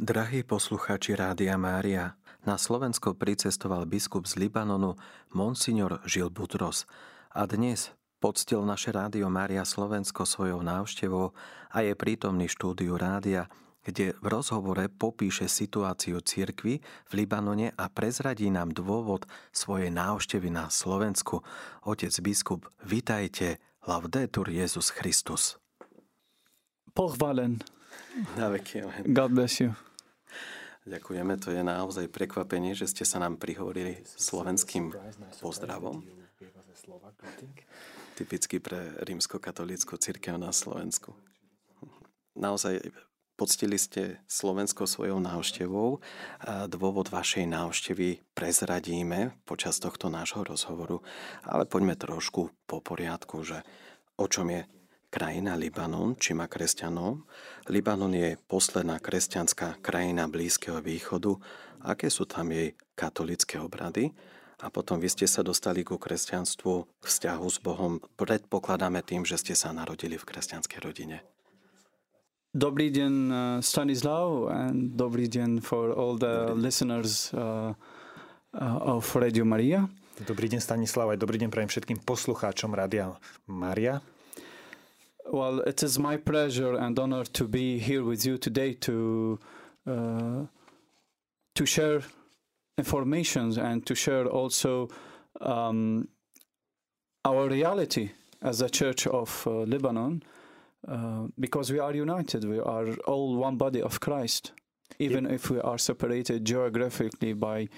Drahí poslucháči Rádia Mária, na Slovensko pricestoval biskup z Libanonu Monsignor Žil Butros a dnes poctil naše Rádio Mária Slovensko svojou návštevou a je prítomný štúdiu rádia, kde v rozhovore popíše situáciu cirkvy v Libanone a prezradí nám dôvod svojej návštevy na Slovensku. Otec biskup, vitajte, Laudetur Jezus Christus. Veky. God bless you. Ďakujeme, to je naozaj prekvapenie, že ste sa nám prihovorili slovenským pozdravom. Typicky pre rímsko-katolícku církev na Slovensku. Naozaj poctili ste Slovensko svojou návštevou. Dôvod vašej návštevy prezradíme počas tohto nášho rozhovoru, ale poďme trošku po poriadku, že o čom je krajina Libanon, či má kresťanov. Libanon je posledná kresťanská krajina Blízkeho východu. Aké sú tam jej katolické obrady? A potom vy ste sa dostali ku kresťanstvu, k vzťahu s Bohom. Predpokladáme tým, že ste sa narodili v kresťanskej rodine. Dobrý deň uh, Stanislav and dobrý deň for all the dobrý. listeners uh, of Radio Maria. Dobrý deň Stanislav aj dobrý deň prajem všetkým poslucháčom Rádia Maria. Well, it is my pleasure and honor to be here with you today to uh, to share information and to share also um, our reality as a Church of uh, Lebanon, uh, because we are united. We are all one body of Christ, even yep. if we are separated geographically by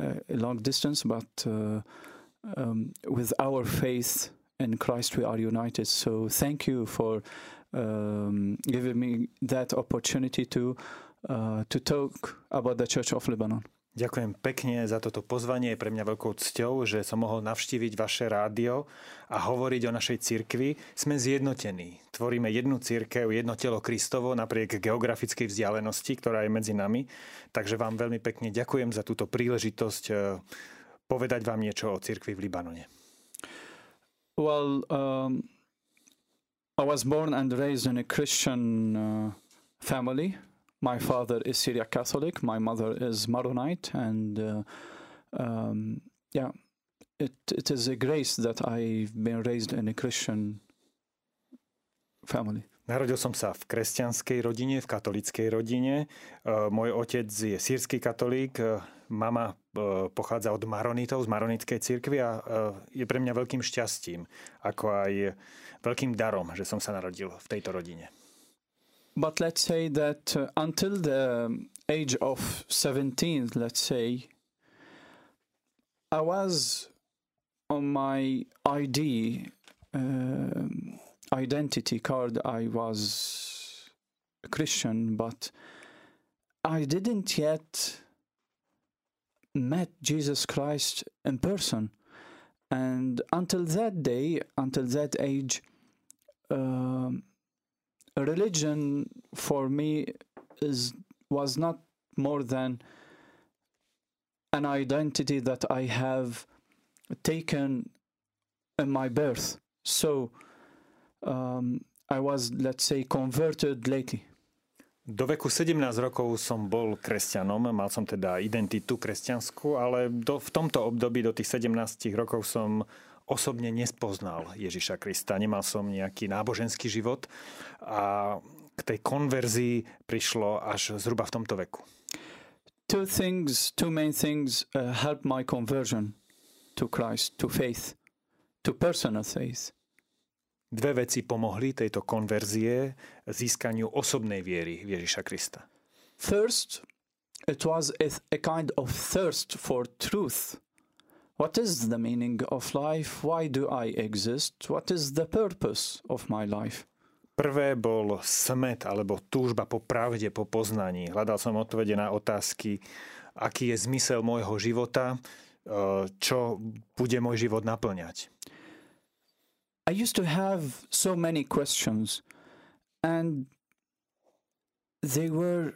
uh, a long distance, but uh, um, with our faith in Christ we are united. So thank you for um, giving me that opportunity to uh, to talk about the Church of Lebanon. Ďakujem pekne za toto pozvanie. Je pre mňa veľkou cťou, že som mohol navštíviť vaše rádio a hovoriť o našej cirkvi. Sme zjednotení. Tvoríme jednu cirkev, jedno telo Kristovo napriek geografickej vzdialenosti, ktorá je medzi nami. Takže vám veľmi pekne ďakujem za túto príležitosť uh, povedať vám niečo o cirkvi v Libanone. Well, um, I was born and raised in a Christian uh, family. My father is Syriac Catholic, my mother is Maronite, and uh, um, yeah, it, it is a grace that I've been raised in a Christian family. Narodil som sa v kresťanskej rodine, v katolickej rodine. Uh, môj otec je sírsky katolík, uh, mama uh, pochádza od Maronitov, z Maronitskej cirkvi a je pre mňa veľkým šťastím, ako aj veľkým darom, že som sa narodil v tejto rodine. But let's say that uh, until the age of 17, let's say, I was on my ID uh, identity card, I was a Christian, but I didn't yet met Jesus Christ in person. And until that day, until that age, uh, religion for me is was not more than an identity that I have taken in my birth. So um, I was, let's say, converted lately. Do veku 17 rokov som bol kresťanom, mal som teda identitu kresťanskú, ale do, v tomto období do tých 17 rokov som osobne nespoznal Ježiša Krista. Nemal som nejaký náboženský život a k tej konverzii prišlo až zhruba v tomto veku. Two things, two main things uh, help my conversion to Christ, to faith, to personal faith. Dve veci pomohli tejto konverzie získaniu osobnej viery Ježiša Krista. First, it was a, a kind of thirst for truth. What is the meaning of life? Why do I exist? What is the purpose of my life? Prvé bol smet alebo túžba po pravde, po poznaní. Hľadal som odpovede na otázky, aký je zmysel môjho života, eh, čo bude môj život naplňať. I used to have so many questions, and they were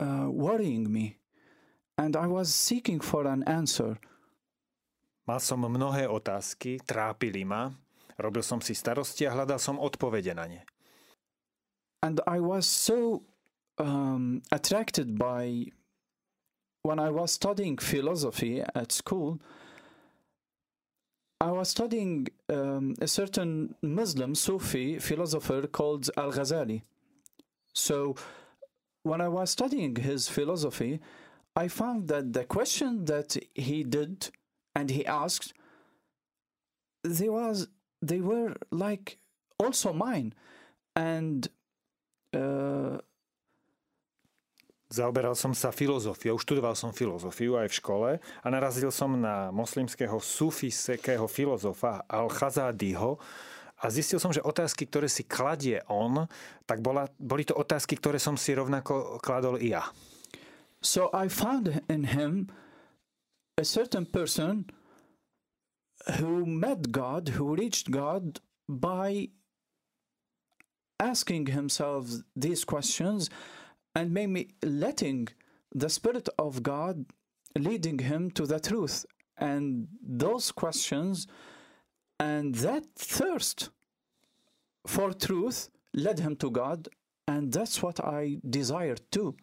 uh, worrying me, and I was seeking for an answer. Mal som mnohé otázky, trápili ma, robil som si starosti a hľadal som odpovede na ne. And I was so um, attracted by when I was studying philosophy at school. I was studying um, a certain Muslim Sufi philosopher called Al Ghazali. So, when I was studying his philosophy, I found that the question that he did and he asked, they was they were like also mine, and uh, Zaoberal som sa filozofiou, študoval som filozofiu aj v škole a narazil som na moslimského sufisekého filozofa Al-Khazadiho a zistil som, že otázky, ktoré si kladie on, tak bola, boli to otázky, ktoré som si rovnako kladol i ja. So I found in him a certain person who met God, who reached God by asking himself these questions and maybe letting the Spirit of God leading him to the truth. And those questions and that thirst for truth led him to God, and that's what I desire too.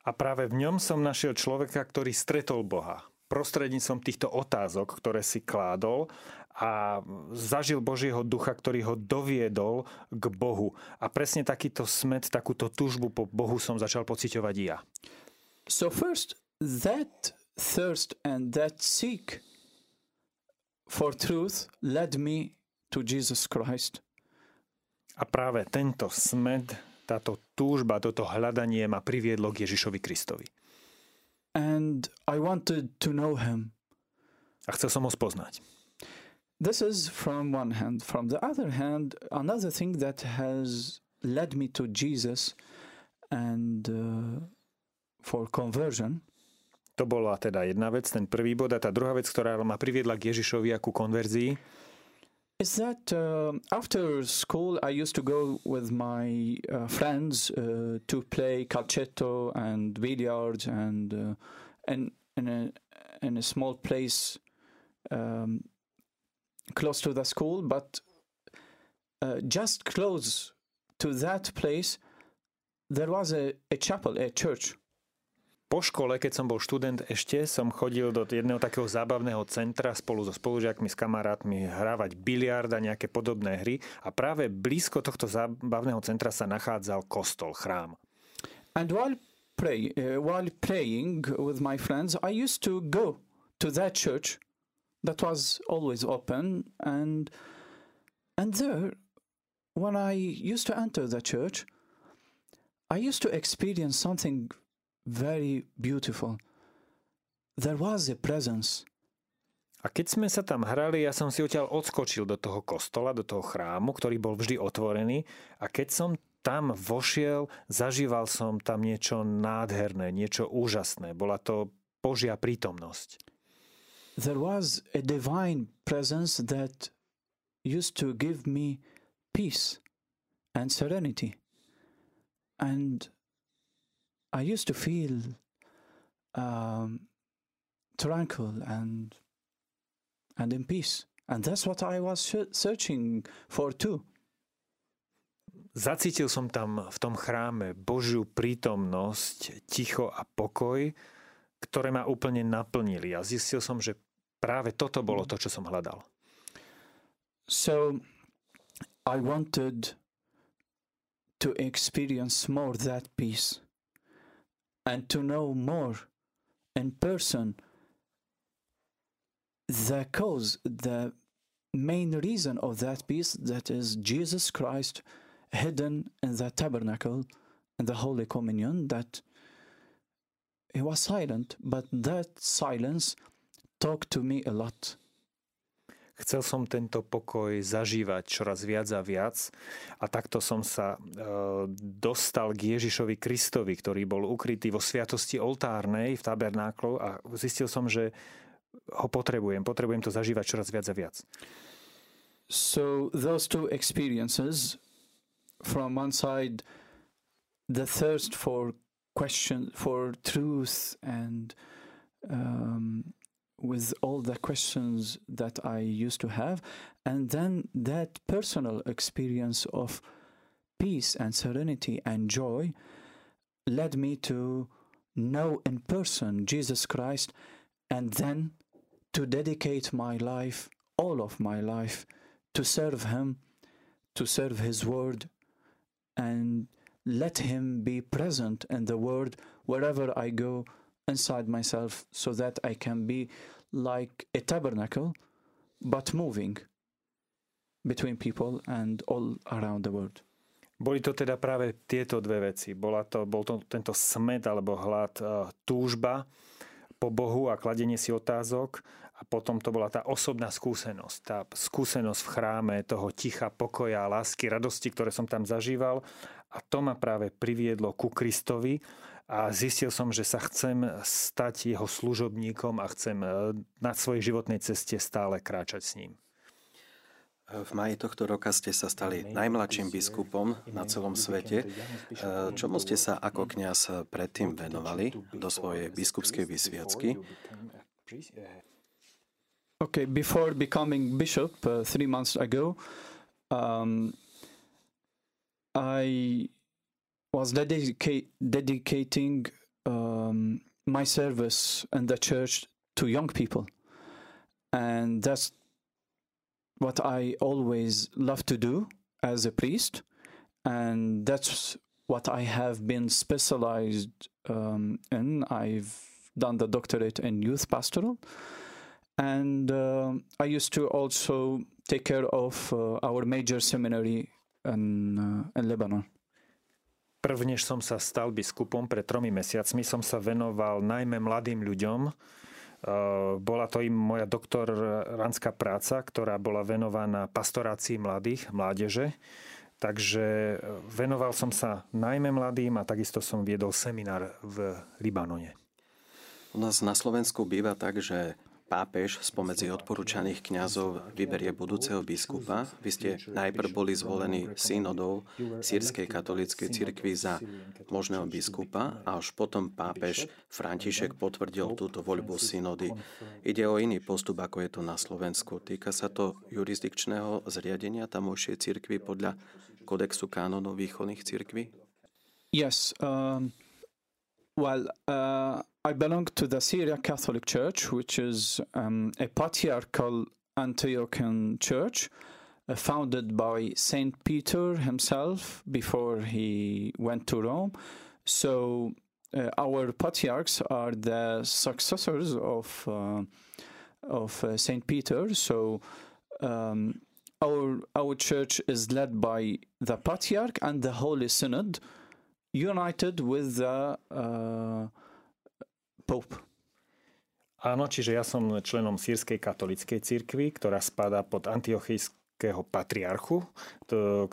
A práve v ňom som našiel človeka, ktorý stretol Boha prostredníctvom týchto otázok, ktoré si kládol a zažil Božieho ducha, ktorý ho doviedol k Bohu. A presne takýto smet, takúto túžbu po Bohu som začal pociťovať ja. So first, that thirst and that seek for truth led me to Jesus Christ. A práve tento smet, táto túžba, toto hľadanie ma priviedlo k Ježišovi Kristovi. And I wanted to know him. A chcel som ho spoznať. This is from one hand. From the other hand, another thing that has led me to Jesus and uh, for conversion To bola teda jedna vec, ten prvý bod. A tá druhá vec, ktorá ma priviedla k Ježišovi a ku konverzii, is that uh, after school I used to go with my uh, friends uh, to play calcetto and billiards and uh, and in a in a small place um, close to the school, but uh, just close to that place there was a, a chapel, a church. Po škole, keď som bol študent ešte, som chodil do jedného takého zábavného centra spolu so spolužiakmi, s kamarátmi hrávať biliard a nejaké podobné hry. A práve blízko tohto zábavného centra sa nachádzal kostol, chrám. And while pray, uh, while praying with my friends, I used to go to that church that was always open, and and there, when I used to enter the church, I used to experience something very beautiful. There was a presence. A keď sme sa tam hrali, ja som si odtiaľ odskočil do toho kostola, do toho chrámu, ktorý bol vždy otvorený. A keď som tam vošiel, zažíval som tam niečo nádherné, niečo úžasné. Bola to Božia prítomnosť. There was a divine presence that used to give me peace and serenity. And I used to feel um, tranquil and and in peace. And that's what I was searching for too. Zacítil som tam v tom chráme Božiu prítomnosť, ticho a pokoj, ktoré ma úplne naplnili. A zistil som, že práve toto bolo to, čo som hľadal. So I wanted to experience more that peace and to know more in person the cause, the main reason of that peace that is Jesus Christ hidden in the tabernacle in the Holy Communion that he was silent, but that silence talked to me a lot. Chcel som tento pokoj zažívať čoraz viac a viac a takto som sa e, dostal k Ježišovi Kristovi, ktorý bol ukrytý vo sviatosti oltárnej v tabernáklu a zistil som, že ho potrebujem, potrebujem to zažívať čoraz viac a viac. So those two experiences from one side the thirst for question for truth and um, with all the questions that I used to have, and then that personal experience of peace and serenity and joy led me to know in person Jesus Christ and then to dedicate my life, all of my life, to serve Him, to serve His Word, and let Him be present in the Word wherever I go inside myself so that I can be like a tabernacle but moving between people and all around the world. Boli to teda práve tieto dve veci. Bola to, bol to tento smet alebo hlad, e, túžba po Bohu a kladenie si otázok a potom to bola tá osobná skúsenosť. Tá skúsenosť v chráme toho ticha, pokoja, lásky, radosti, ktoré som tam zažíval a to ma práve priviedlo ku Kristovi a zistil som, že sa chcem stať jeho služobníkom a chcem e, na svojej životnej ceste stále kráčať s ním. V maji tohto roka ste sa stali najmladším biskupom na celom svete. E, čomu ste sa ako kňaz predtým venovali do svojej biskupskej vysviacky? Okay, before becoming bishop uh, three months ago, um, I was dedica- dedicating um, my service in the church to young people, and that's what I always love to do as a priest, and that's what I have been specialized um, in. I've done the doctorate in youth pastoral, and uh, I used to also take care of uh, our major seminary in, uh, in Lebanon. Prvnež som sa stal biskupom pred tromi mesiacmi, som sa venoval najmä mladým ľuďom, Eh, bola to im moja doktorantská práca, ktorá bola venovaná pastorácii mladých, mládeže. Takže eh, venoval som sa najmä mladým a takisto som viedol seminár v Libanone. U nás na Slovensku býva tak, že pápež spomedzi odporúčaných kňazov vyberie budúceho biskupa. Vy ste najprv boli zvolení synodou sírskej katolíckej cirkvi za možného biskupa a až potom pápež František potvrdil túto voľbu synody. Ide o iný postup, ako je to na Slovensku. Týka sa to jurisdikčného zriadenia tamojšej cirkvi podľa kodexu kánonov východných cirkví? Yes. Um, well, uh, I belong to the Syria Catholic Church, which is um, a patriarchal Antiochian church uh, founded by Saint Peter himself before he went to Rome. So uh, our patriarchs are the successors of uh, of uh, Saint Peter. So um, our our church is led by the patriarch and the Holy Synod, united with the uh, Pope. Áno, čiže ja som členom sírskej katolickej cirkvi, ktorá spadá pod antiochijského patriarchu. To,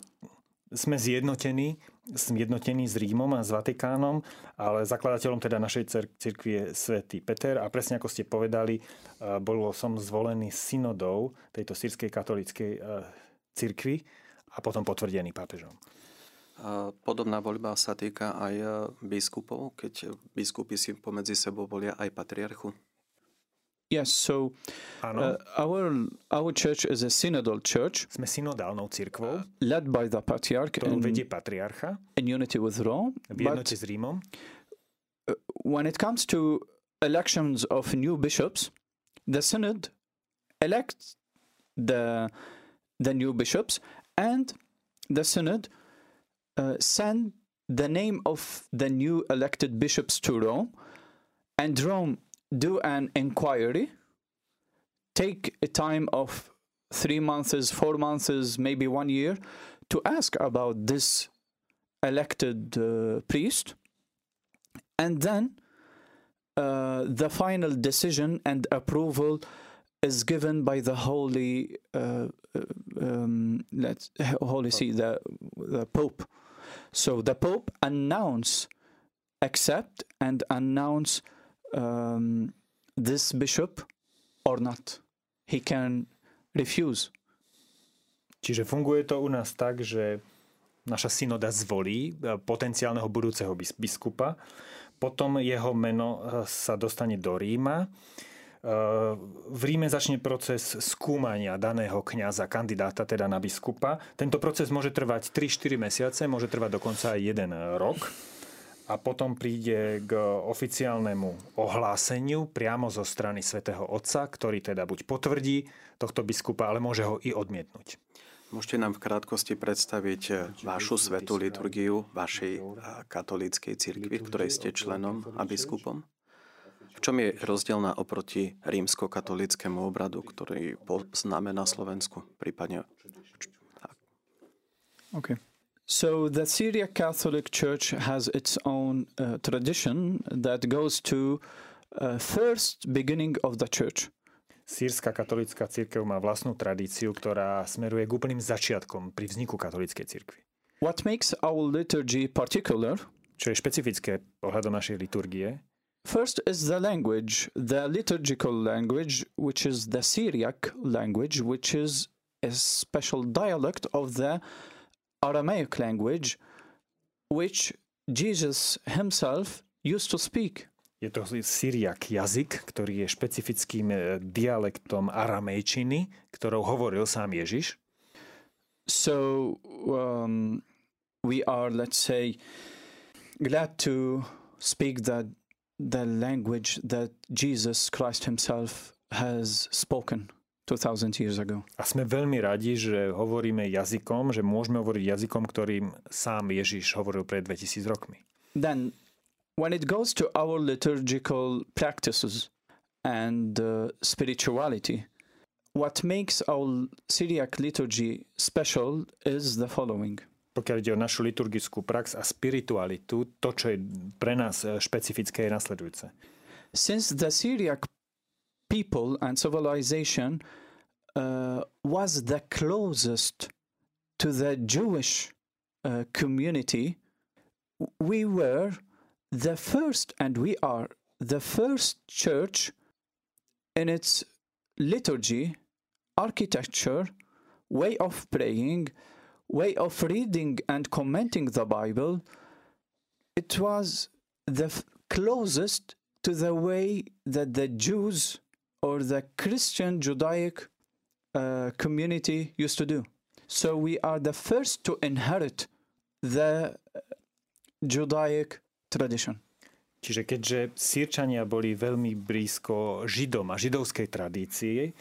sme zjednotení, zjednotení s Rímom a s Vatikánom, ale zakladateľom teda našej cirkvi je svätý Peter a presne ako ste povedali, bol som zvolený synodou tejto sírskej katolickej cirkvi a potom potvrdený pápežom. Podobná voľba sa týka aj e, biskupov, keď biskupy si pomedzi sebou volia aj patriarchu. Yes, so uh, our our church is a synodal church. Sme synodálnou cirkvou. Led by the patriarch. in, vedie patriarcha. In unity with Rome. V jednote s Rímom. Uh, when it comes to elections of new bishops, the synod elects the the new bishops and the synod uh, send the name of the new elected bishops to Rome, and Rome do an inquiry, take a time of three months, four months, maybe one year, to ask about this elected uh, priest, and then uh, the final decision and approval is given by the Holy, uh, uh um, let's Holy See, the the Pope. So the Pope announce, accept and announce um, this bishop or not. He can refuse. Čiže funguje to u nás tak, že naša synoda zvolí e, potenciálneho budúceho biskupa, potom jeho meno e, sa dostane do Ríma, v Ríme začne proces skúmania daného kňaza, kandidáta teda na biskupa. Tento proces môže trvať 3-4 mesiace, môže trvať dokonca aj jeden rok a potom príde k oficiálnemu ohláseniu priamo zo strany svätého Otca, ktorý teda buď potvrdí tohto biskupa, ale môže ho i odmietnúť. Môžete nám v krátkosti predstaviť eh, vašu svetú liturgiu vašej eh, katolíckej cirkvi, ktorej ste členom a biskupom? V čom je rozdielna oproti rímsko-katolickému obradu, ktorý poznáme na Slovensku, prípadne? Okay. So the Syriac Catholic Church has its own uh, tradition that goes to uh, first beginning of the church. Sýrska katolická církev má vlastnú tradíciu, ktorá smeruje k úplným začiatkom pri vzniku katolíckej církvy. What makes our liturgy particular? Čo je špecifické ohľadom našej liturgie, First is the language, the liturgical language, which is the Syriac language, which is a special dialect of the Aramaic language, which Jesus himself used to speak. Je to Syriak jazyk, ktorý je špecifickým eh, dialektom aramejčiny, ktorou hovoril sám Ježiš. So um, we are, let's say, glad to speak that the language that Jesus Christ himself has spoken 2000 years ago. A sme veľmi radi, že hovoríme jazykom, že môžeme hovoriť jazykom, ktorým sám Ježiš hovoril pred 2000 rokmi. Then, when it goes to our liturgical practices and uh, spirituality, what makes our Syriac liturgy special is the following. Pokiaľ ide o našu liturgickú prax a spiritualitu, to, čo je pre nás e, špecifické, je nasledujúce. Since the Syriac people and civilization uh, was the closest to the Jewish uh, community, we were the first, and we are the first church in its liturgy, architecture, way of praying, way of reading and commenting the Bible, it was the closest to the way that the Jews or the Christian Judaic uh, community used to do. So we are the first to inherit the uh, Judaic tradition. Čiže keďže Sýrčania boli veľmi blízko Židom a židovskej tradícii,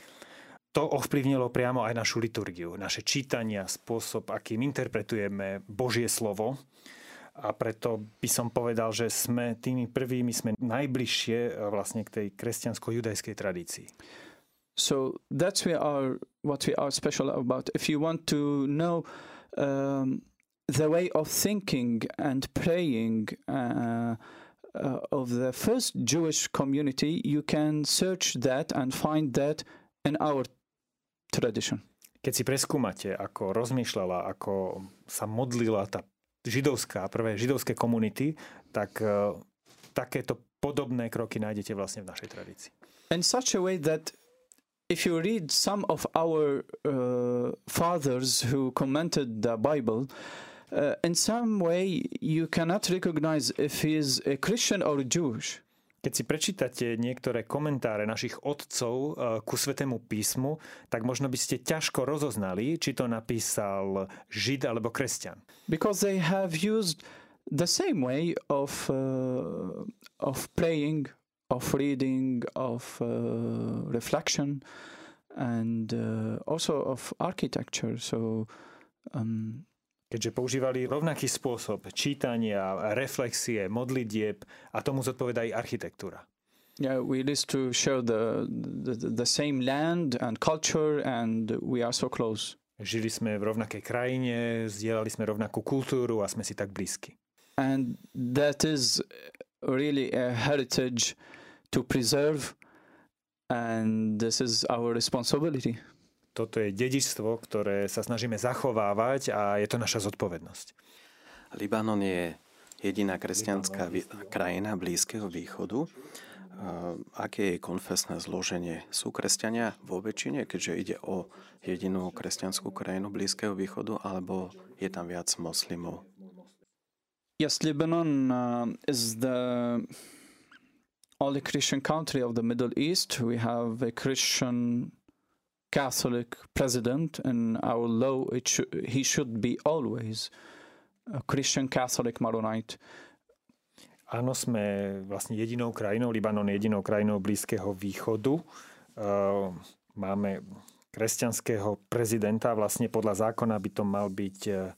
to ovplyvnilo priamo aj našu liturgiu, naše čítania, spôsob, akým interpretujeme Božie slovo. A preto by som povedal, že sme tými prvými, sme najbližšie e, vlastne k tej kresťansko-judajskej tradícii. So that's we are what we are special about. If you want to know um, the way of thinking and praying uh, uh, of the first Jewish community, you can search that and find that in our tradition. Keď si preskúmate, ako rozmýšľala, ako sa modlila tá židovská, prvé židovské komunity, tak uh, takéto podobné kroky nájdete vlastne v našej tradícii. In such a way that if you read some of our uh, fathers who commented the Bible, uh, in some way you cannot recognize if he is a Christian or Jewish. Keď si prečítate niektoré komentáre našich otcov eh, ku Svetému písmu, tak možno by ste ťažko rozoznali, či to napísal Žid alebo kresťan. Because they have used the same way of, uh, of praying, of reading, of uh, reflection, and uh, also of architecture. So um, keďže používali rovnaký spôsob čítania, reflexie, modlitieb a tomu zodpoveda aj architektúra. Yeah, we used to share the, the the same land and culture, and we are so close. Žili sme v rovnakej krajine, zdieľali sme rovnakú kultúru a sme si tak blízki. And that is really a heritage to preserve, and this is our responsibility. Toto je dedičstvo, ktoré sa snažíme zachovávať a je to naša zodpovednosť. Libanon je jediná kresťanská krajina Blízkeho východu. Aké je konfesné zloženie? Sú kresťania vo väčšine, keďže ide o jedinú kresťanskú krajinu Blízkeho východu, alebo je tam viac moslimov? Yes, Lebanon uh, is the only Christian country of the Middle East. We have a Christian Catholic president, and our law sh- he should be always a Christian Catholic Maronite. Áno, sme vlastne jedinou krajinou, Libanon je jedinou krajinou Blízkeho východu. Uh, máme kresťanského prezidenta, vlastne podľa zákona by to mal byť uh,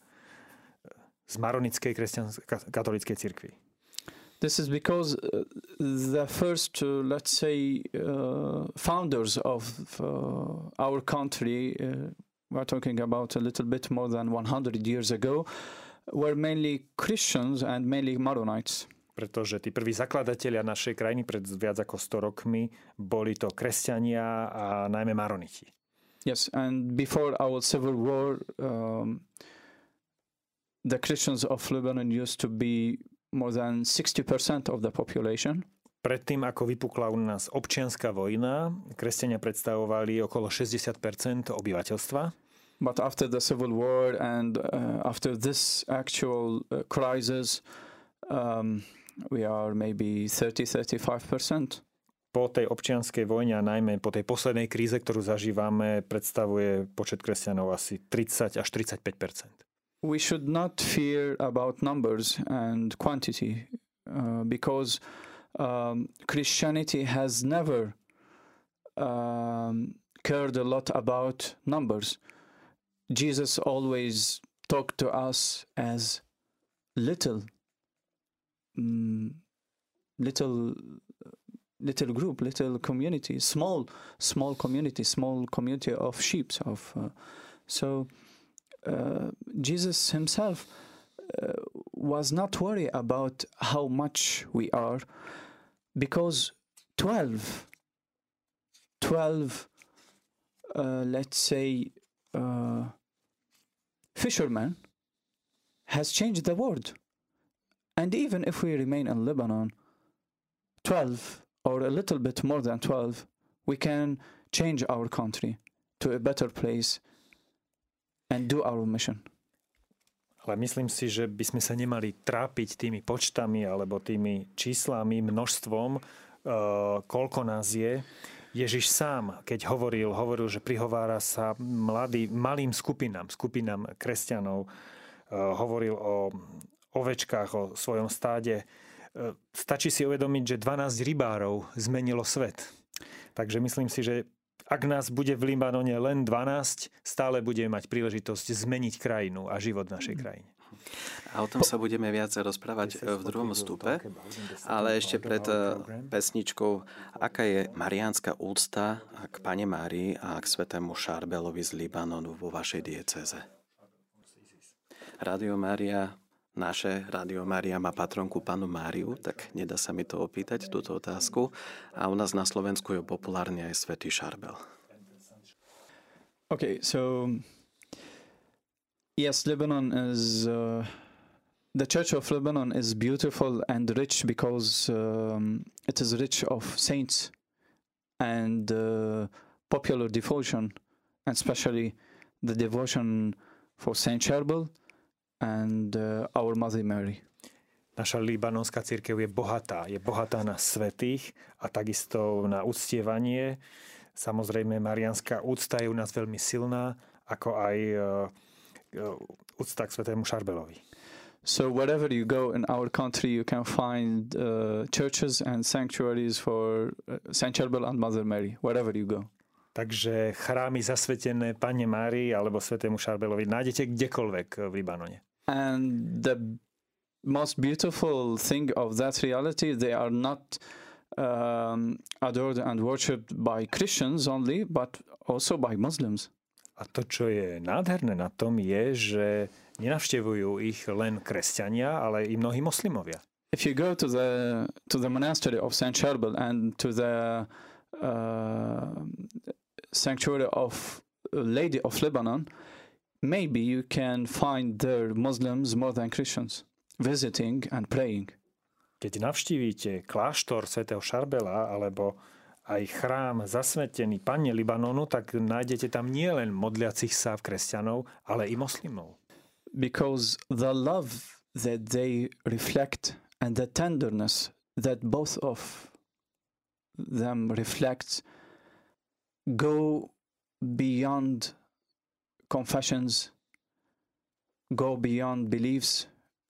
z maronickej kresťansko-katolíckej cirkvi. This is because uh, the first, uh, let's say, uh, founders of our country, we're talking about a little bit more than 100 years ago, were mainly Christians and mainly Maronites. pretože tí prví zakladatelia našej krajiny pred viac ako 100 rokmi boli to kresťania a najmä maroniti. Yes, and before our civil war, um, the Christians of Lebanon used to be more than 60% of the population. Predtým, ako vypukla u nás občianská vojna, kresťania predstavovali okolo 60 obyvateľstva. But after the civil war and uh, after this actual uh, crisis, um, we are maybe 30-35%. Po tej občianskej vojne a najmä po tej poslednej kríze, ktorú zažívame, predstavuje počet kresťanov asi 30 až 35 We should not fear about numbers and quantity uh, because um, Christianity has never um, cared a lot about numbers. Jesus always talked to us as little mm, little little group little community small small community small community of sheep of uh, so jesus himself uh, was not worried about how much we are because 12 12 uh, let's say uh, fishermen has changed the world. And even if we remain in Lebanon, 12 or a little bit more than 12, we can change our country to a better place and do our mission. Ale myslím si, že by sme sa nemali trápiť tými počtami alebo tými číslami, množstvom, uh, koľko nás je. Ježiš sám, keď hovoril, hovoril, že prihovára sa mladý, malým skupinám, skupinám kresťanov, uh, hovoril o ovečkách, o svojom stáde. E, stačí si uvedomiť, že 12 rybárov zmenilo svet. Takže myslím si, že ak nás bude v Libanone len 12, stále budeme mať príležitosť zmeniť krajinu a život v našej mm. krajine. A o tom sa budeme viac rozprávať v druhom stupe, ale ešte pred e, pesničkou, aká je mariánska úcta k Pane Márii a k svetému Šarbelovi z Libanonu vo vašej dieceze? Radio Mária naše Rádio Mária má patronku panu Máriu, tak nedá sa mi to opýtať, túto otázku. A u nás na Slovensku je populárny aj Svetý Šarbel. Okay, so yes, Lebanon is uh, the Church of Lebanon is beautiful and rich because um, it is rich of saints and uh, popular devotion, and especially the devotion for Saint Charbel and uh, our Mother Mary. Naša libanonská církev je bohatá. Je bohatá na svetých a takisto na uctievanie. Samozrejme, marianská úcta je u nás veľmi silná, ako aj uh, uh, úcta k svetému Šarbelovi. So wherever you go in our country, you can find uh, churches and sanctuaries for Saint Charbel and Mother Mary, wherever you go. Takže chrámy zasvetené Pane Márii alebo Svetému Šarbelovi nájdete kdekoľvek v Libanone. And the most beautiful thing of that reality, they are not um, adored and worshipped by Christians only, but also by Muslims. A to, čo je nádherné na tom, je, že nenavštevujú ich len kresťania, ale i mnohí moslimovia. If you go to the to the monastery of Saint Charbel and to the uh, sanctuary of Lady of Lebanon, maybe you can find there Muslims more than Christians visiting and praying. Keď navštívite kláštor svätého Šarbela alebo aj chrám zasvetený Pane Libanonu, tak nájdete tam nielen modliacich sa v kresťanov, ale i moslimov. Because the love that they reflect and the tenderness that both of them reflect go beyond confessions, go beyond beliefs,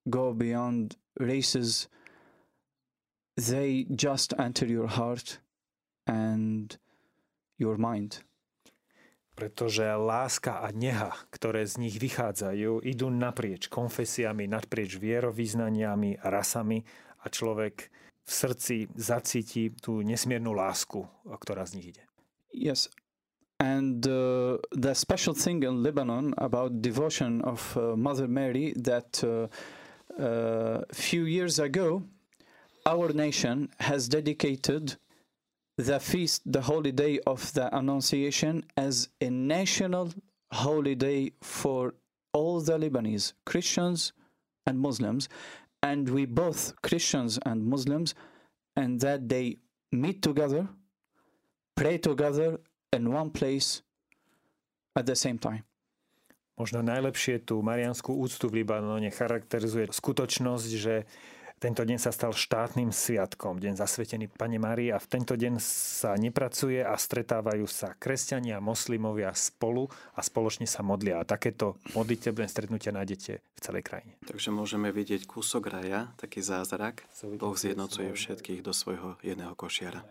go beyond races. They just enter your heart and your mind. Pretože láska a neha, ktoré z nich vychádzajú, idú naprieč konfesiami, naprieč vierovýznaniami a rasami a človek v srdci zacíti tú nesmiernu lásku, ktorá z nich ide. Yes. And uh, the special thing in Lebanon about devotion of uh, Mother Mary that uh, uh, few years ago our nation has dedicated the feast, the holiday of the Annunciation, as a national holiday for all the Lebanese Christians and Muslims. And we both, Christians and Muslims, and that they meet together, pray together in one place at the same time. Možno najlepšie tú marianskú úctu v Libanone charakterizuje skutočnosť, že tento deň sa stal štátnym sviatkom, deň zasvetený Pane Márii a v tento deň sa nepracuje a stretávajú sa kresťania a moslimovia spolu a spoločne sa modlia. A takéto modlitebné stretnutia nájdete v celej krajine. Takže môžeme vidieť kúsok raja, taký zázrak. Boh zjednocuje všetkých do svojho jedného košiara.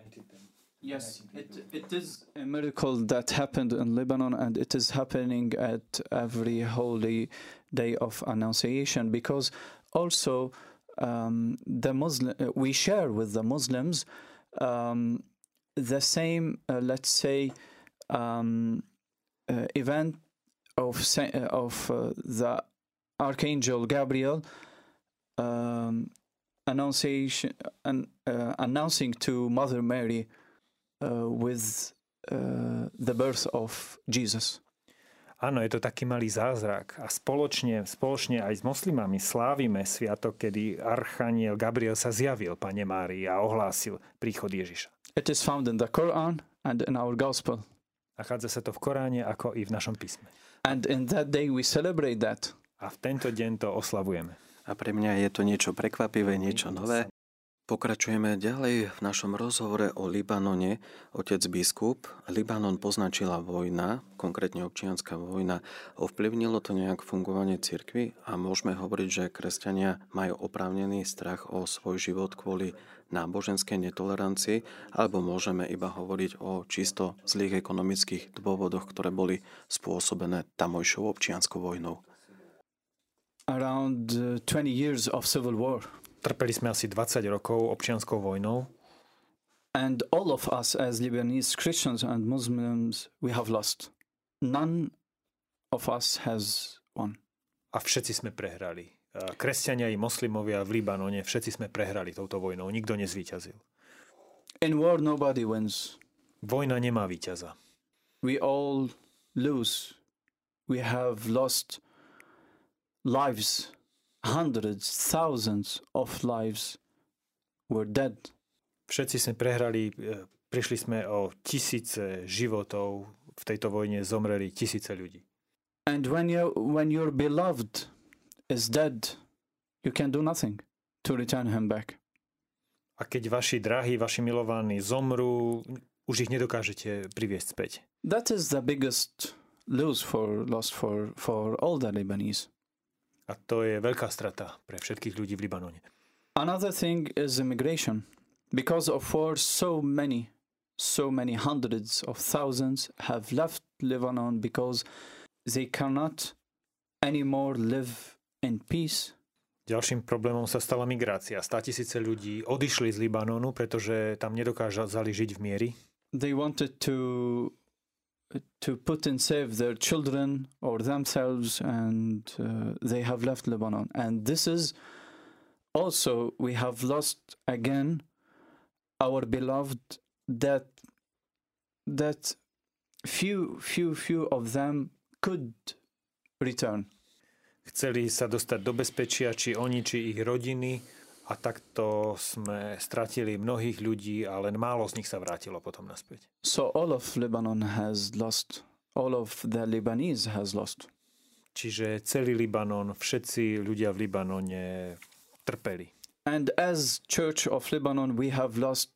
Yes, it, it is a miracle that happened in Lebanon and it is happening at every holy day of Annunciation because also um, the Muslim we share with the Muslims um, the same, uh, let's say, um, uh, event of of uh, the Archangel Gabriel um, annunciation, an, uh, announcing to Mother Mary uh, with uh, the birth of Jesus. Áno, je to taký malý zázrak a spoločne, spoločne aj s moslimami slávime sviatok, kedy Archaniel Gabriel sa zjavil Pane Márii a ohlásil príchod Ježiša. It is found in the Quran and in our Gospel. Nachádza sa to v Koráne ako i v našom písme. And in that day we celebrate that. A v tento deň to oslavujeme. A pre mňa je to niečo prekvapivé, niečo nové. Pokračujeme ďalej v našom rozhovore o Libanone. Otec biskup, Libanon poznačila vojna, konkrétne občianská vojna. Ovplyvnilo to nejak fungovanie cirkvy a môžeme hovoriť, že kresťania majú oprávnený strach o svoj život kvôli náboženskej netolerancii, alebo môžeme iba hovoriť o čisto zlých ekonomických dôvodoch, ktoré boli spôsobené tamojšou občianskou vojnou. Around uh, 20 years of civil war. Trpeli sme asi 20 rokov občianskou vojnou And all of us as Lebanese Christians and Muslims, we have lost. None of us has won. a všetci sme prehrali. Kresťania i moslimovia v Libanone, všetci sme prehrali touto vojnou. Nikto nezvíťazil. In war, nobody wins. Vojna nemá víťaza. We all lose. We have lost lives, hundreds, thousands of lives were dead. Všetci sme prehrali, e, prišli sme o tisíce životov. V tejto vojne zomreli tisíce ľudí. And when you when your beloved is dead, you can do nothing to return him back. A keď vaši drahí, vaši milovaní zomrú, už ich nedokážete priviesť späť. That is the biggest lose for loss for for all the Lebanese. A to je veľká strata pre všetkých ľudí v Libanone. Another thing is immigration. Because of war, so many, so many hundreds of thousands have left Lebanon because they cannot anymore live in peace. Ďalším problémom sa stala migrácia. 100 tisíce ľudí odišli z Libanonu, pretože tam nedokážali žiť v miery. They wanted to to put and save their children or themselves, and uh, they have left Lebanon. And this is also we have lost again our beloved that that few few few of them could return Chceli sa dostať do bezpečia, či oni, či ich rodiny. A takto sme stratili mnohých ľudí a len málo z nich sa vrátilo potom naspäť. so all of lebanon has lost all of the lebanese has lost Čiže celý Libanon, všetci ľudia v Libanone trpeli. and as church of lebanon we have lost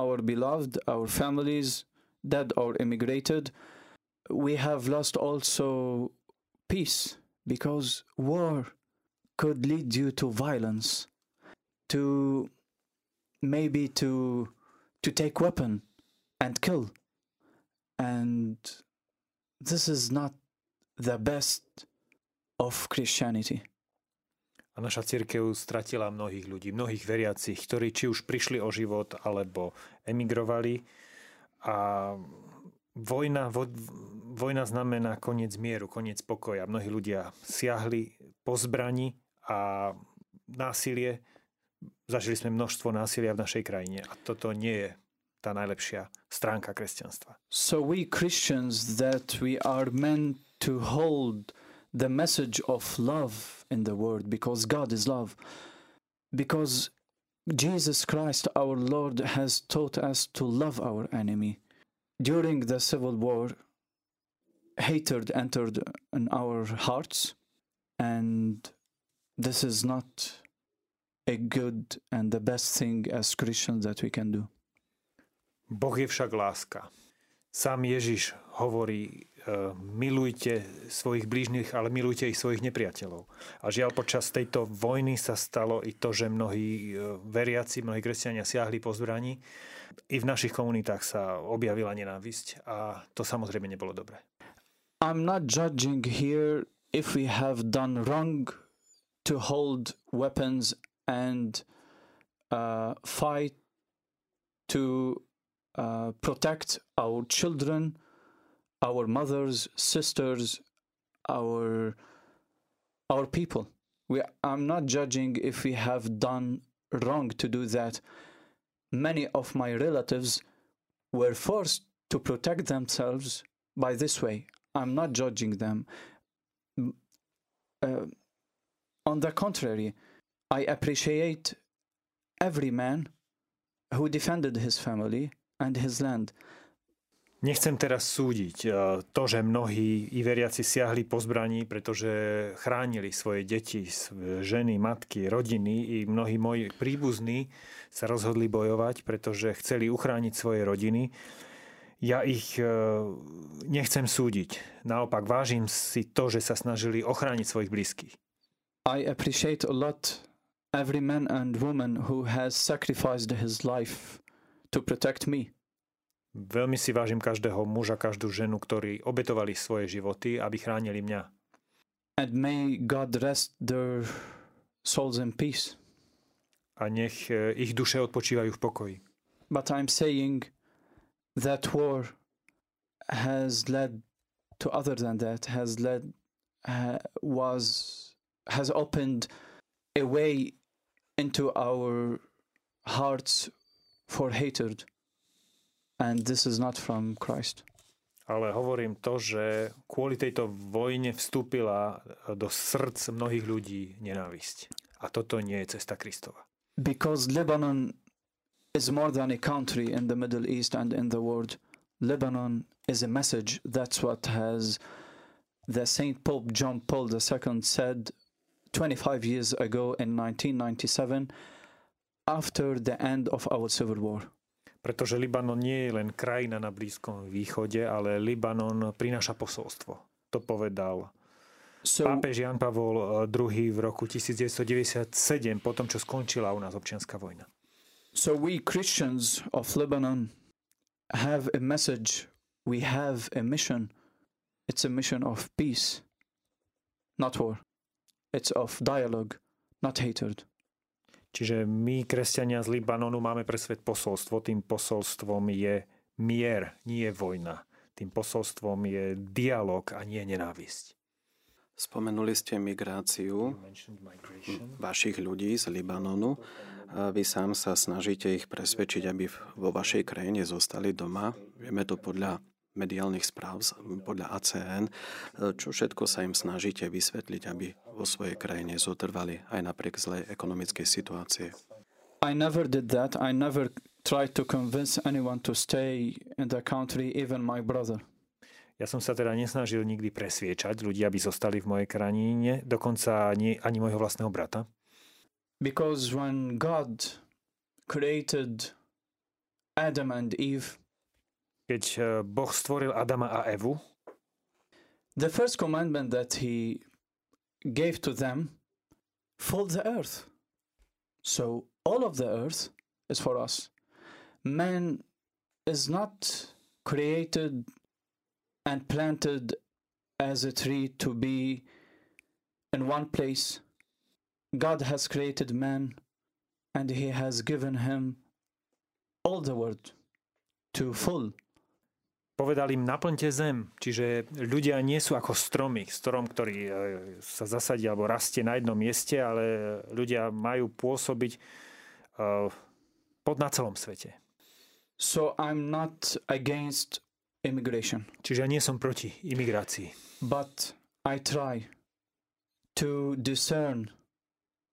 our beloved, our families, dead or immigrated. We have lost also peace because war could lead you to violence, to maybe to to take weapon and kill. And this is not the best of Christianity. A naša církev stratila mnohých ľudí, mnohých veriacich, ktorí či už prišli o život, alebo emigrovali. A vojna, vo, vojna znamená koniec mieru, koniec pokoja. Mnohí ľudia siahli po zbrani a násilie. Zažili sme množstvo násilia v našej krajine. A toto nie je tá najlepšia stránka kresťanstva. So we Christians that we are meant to hold the message of love in the world because God is love. Because Jesus Christ, our Lord, has taught us to love our enemy. During the Civil War, hatred entered in our hearts, and this is not a good and the best thing as Christians that we can do. Boh je však láska. Sám Ježiš hovorí, uh, milujte svojich blížnych, ale milujte ich svojich nepriateľov. A žiaľ, počas tejto vojny sa stalo i to, že mnohí uh, veriaci, mnohí kresťania siahli po zbrani. I v našich komunitách sa objavila nenávisť a to samozrejme nebolo dobré. I'm not judging here if we have done wrong to hold weapons and uh, fight to uh, protect our children, our mothers, sisters, our our people. We, I'm not judging if we have done wrong to do that. Many of my relatives were forced to protect themselves by this way. I'm not judging them. Uh, on the contrary, I appreciate every man who defended his family and his land. Nechcem teraz súdiť eh, to, že mnohí i veriaci siahli po zbraní, pretože chránili svoje deti, ženy, matky, rodiny i mnohí moji príbuzní sa rozhodli bojovať, pretože chceli uchrániť svoje rodiny. Ja ich eh, nechcem súdiť. Naopak vážim si to, že sa snažili ochrániť svojich blízkych. I appreciate a lot every man and woman who has sacrificed his life to protect me. Veľmi si vážim každého muža, každú ženu, ktorí obetovali svoje životy, aby chránili mňa. And may God rest their souls in peace. A nech ich duše odpočívajú v pokoji. But I'm saying that war has led to other than that, has led, uh, was, has opened a way into our hearts for hatred. And this is not from Christ. Ale hovorím to, že kvôli tejto vojne vstúpila do srdc mnohých ľudí nenávisť. A toto nie je cesta Kristova. Because Lebanon is more than a country in the Middle East and in the world. Lebanon is a message. That's what has the Saint Pope John Paul II said 25 years ago in 1997 after the end of our civil war. Pretože Libanon nie je len krajina na Blízkom východe, ale Libanon prináša posolstvo. To povedal So, pápež Jan Pavol eh, II v roku 1997, po tom, čo skončila u nás občianská vojna. so we Christians of Lebanon have a message. We have a mission. It's a mission of peace, not war. It's of dialogue, not hatred. Čiže my, kresťania z Libanonu, máme pre svet posolstvo. Tým posolstvom je mier, nie vojna. Tým posolstvom je dialog a nie nenávisť. Spomenuli ste migráciu vašich ľudí z Libanonu. Vy sám sa snažíte ich presvedčiť, aby v- vo vašej krajine zostali doma. Vieme to podľa mediálnych správ, podľa ACN. Čo všetko sa im snažíte vysvetliť, aby vo svojej krajine zotrvali aj napriek zlej ekonomickej situácie. I never did that. I never tried to convince anyone to stay in the country, even my brother. Ja som sa teda nesnažil nikdy presviečať ľudí, aby zostali v mojej krajine, dokonca ani, ani môjho vlastného brata. Because when God created Adam and Eve, keď eh, Boh stvoril Adama a Evu, the first commandment that he gave to them for the earth. So all of the earth is for us. Man is not created and planted as a tree to be in one place. God has created man and he has given him all the world to full. Povedal im naplňte zem. Čiže ľudia nie sú ako stromy, strom, ktorý eh, sa zasadí alebo rastie na jednom mieste, ale ľudia majú pôsobiť uh, pod na celom svete. So I'm not against immigration. Čiže ja nie som proti imigrácii. But I try to discern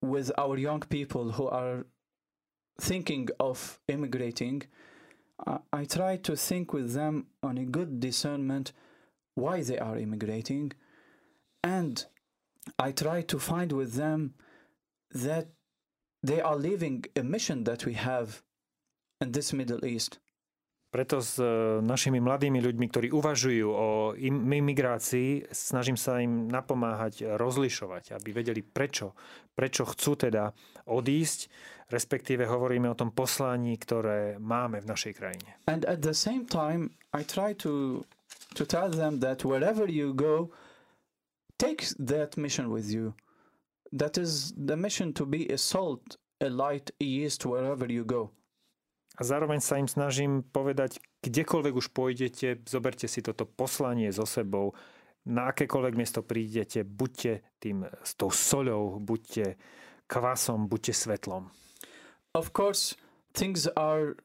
with our young people who are thinking of immigrating. I, try to think with them on a good discernment why they are immigrating, and I try to find with them that they are living a mission that we have in this Middle East. Preto s e, našimi mladými ľuďmi, ktorí uvažujú o imigrácii, snažím sa im napomáhať rozlišovať, aby vedeli prečo, prečo chcú teda odísť, respektíve hovoríme o tom poslaní, ktoré máme v našej krajine. And at the same time, I try to to tell them that wherever you go, take that mission with you. That is the mission to be a salt, a light, a yeast wherever you go. A zároveň sa im snažím povedať, kdekoľvek už pôjdete, zoberte si toto poslanie so sebou, na akékoľvek miesto prídete, buďte tým s tou soľou, buďte kvasom, buďte svetlom. Of course, things are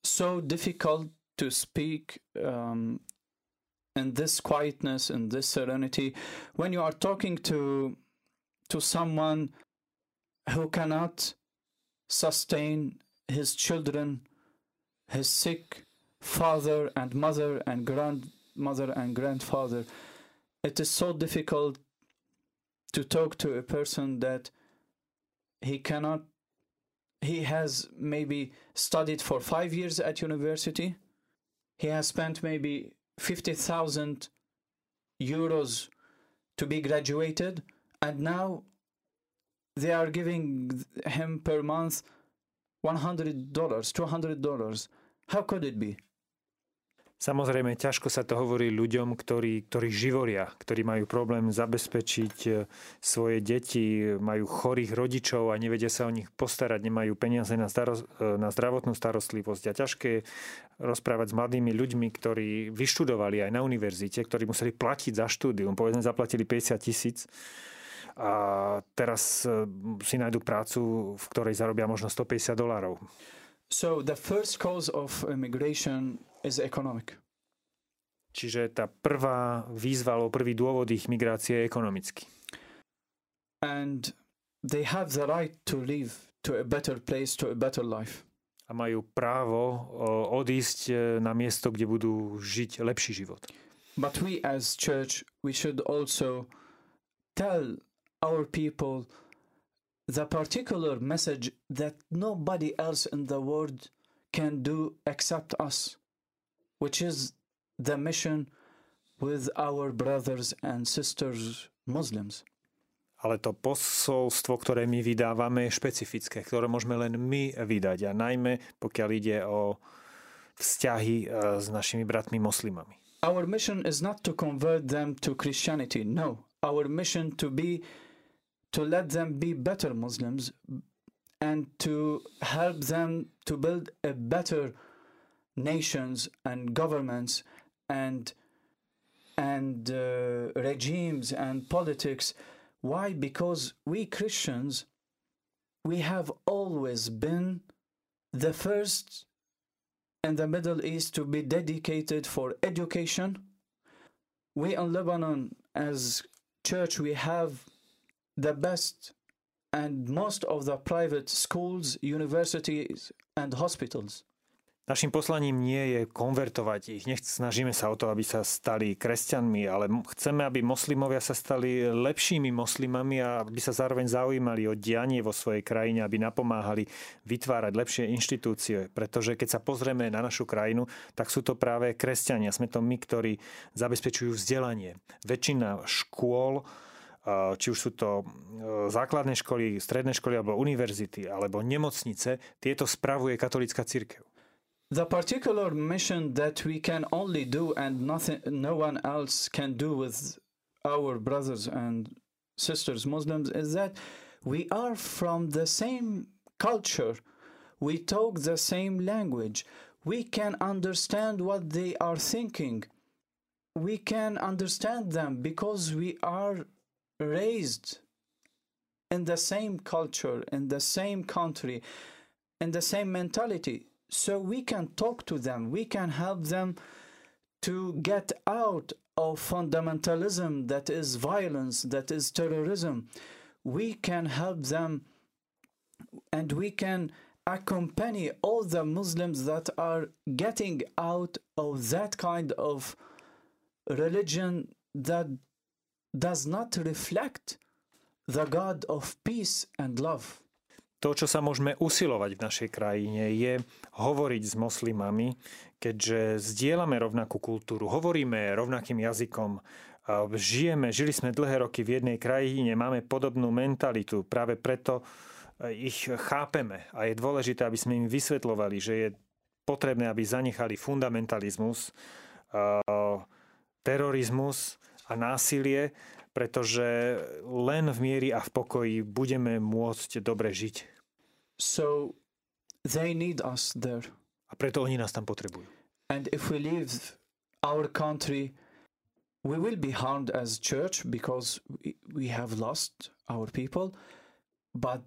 so difficult to speak um, in this quietness, in this serenity, when you are talking to to someone who cannot sustain his children his sick father and mother and grandmother and grandfather. It is so difficult to talk to a person that he cannot he has maybe studied for 5 years at university he has spent maybe 50,000 euros to be graduated and now they are giving him per month $100 $200 How could it be? Samozrejme, ťažko sa to hovorí ľuďom, ktorí, ktorí živoria, ktorí majú problém zabezpečiť e, svoje deti, majú chorých rodičov a nevedia sa o nich postarať, nemajú peniaze na, starost, e, na zdravotnú starostlivosť. A ťažké rozprávať s mladými ľuďmi, ktorí vyštudovali aj na univerzite, ktorí museli platiť za štúdium, povedzme zaplatili 50 tisíc a teraz e, si nájdu prácu, v ktorej zarobia možno 150 dolárov. So the first cause of immigration is economic. Čiže tá prvá výzva alebo prvý dôvod ich migrácie je ekonomický. And they have the right to live to a better place, to a better life. A majú právo odísť e, na miesto, kde budú žiť lepší život. But we as church, we should also tell our people the particular message that nobody else in the world can do except us, which is the mission with our brothers and sisters Muslims. Ale to posolstvo, ktoré my vydávame, je špecifické, ktoré môžeme len my vydať. A najmä pokiaľ ide o vzťahy s našimi bratmi moslimami. Our mission is not to convert them to Christianity. No. Our mission to be to let them be better Muslims and to help them to build a better nations and governments and and uh, regimes and politics. Why? Because we christians we have always been the first in the middle east to be dedicated for education. We in lebanon as church we have the best and most of the private schools, universities and hospitals. Našim poslaním nie je konvertovať ich. Nech snažíme sa o to, aby sa stali kresťanmi, ale chceme, aby moslimovia sa stali lepšími moslimami a aby sa zároveň zaujímali o dianie vo svojej krajine, aby napomáhali vytvárať lepšie inštitúcie. Pretože keď sa pozrieme na našu krajinu, tak sú to práve kresťania. Sme to my, ktorí zabezpečujú vzdelanie. Väčšina škôl či už sú to základné školy, stredné školy alebo univerzity, alebo nemocnice, tieto spravuje katolická církev. the particular mission that we can only do and nothing no one else can do with our brothers and sisters muslims is that we are from the same culture. We talk the same language. We can understand what they are thinking. We can understand them because we are raised in the same culture in the same country in the same mentality. So we can talk to them. We can help them to get out of fundamentalism that is violence that is terrorism. We can help them and we can accompany all the muslims that are getting out of that kind of religion that does not reflect the god of peace and love. To, čo sa môžeme usilovať v našej krajine, je hovoriť s moslimami, keďže zdieľame rovnakú kultúru, hovoríme rovnakým jazykom, žijeme, žili sme dlhé roky v jednej krajine, máme podobnú mentalitu, práve preto e, ich chápeme a je dôležité, aby sme im vysvetľovali, že je potrebné, aby zanechali fundamentalizmus, terorizmus a násilie pretože len v miery a v pokoji budeme môcť dobre žiť. So they need us there. A preto oni nás tam potrebujú. And if we leave our country, we will be harmed as church because we have lost our people, but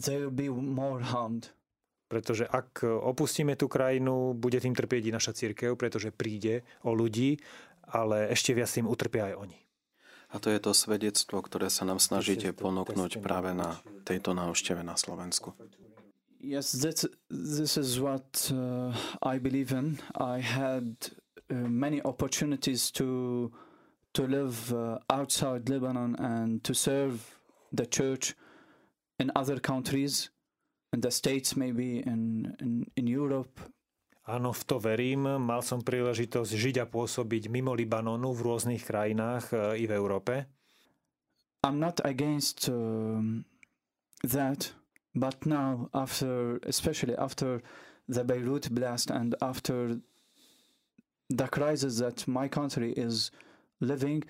they will be more harmed. Pretože ak opustíme tú krajinu, bude tým trpieť i naša církev, pretože príde o ľudí, ale ešte viac tým utrpia aj oni. A to je to svedectvo, ktoré sa nám snažíte ponúknuť práve na tejto návšteve na Slovensku. Yes, that's, this is what uh, I believe in. I had uh, many opportunities to to live uh, outside Lebanon and to serve the church in other countries, in the states, maybe in in, in Europe, Áno, v to verím. Mal som príležitosť žiť a pôsobiť mimo Libanonu v rôznych krajinách i v Európe. I'm not against um, that, but now after, especially after the Beirut blast and after the crisis that my country is living,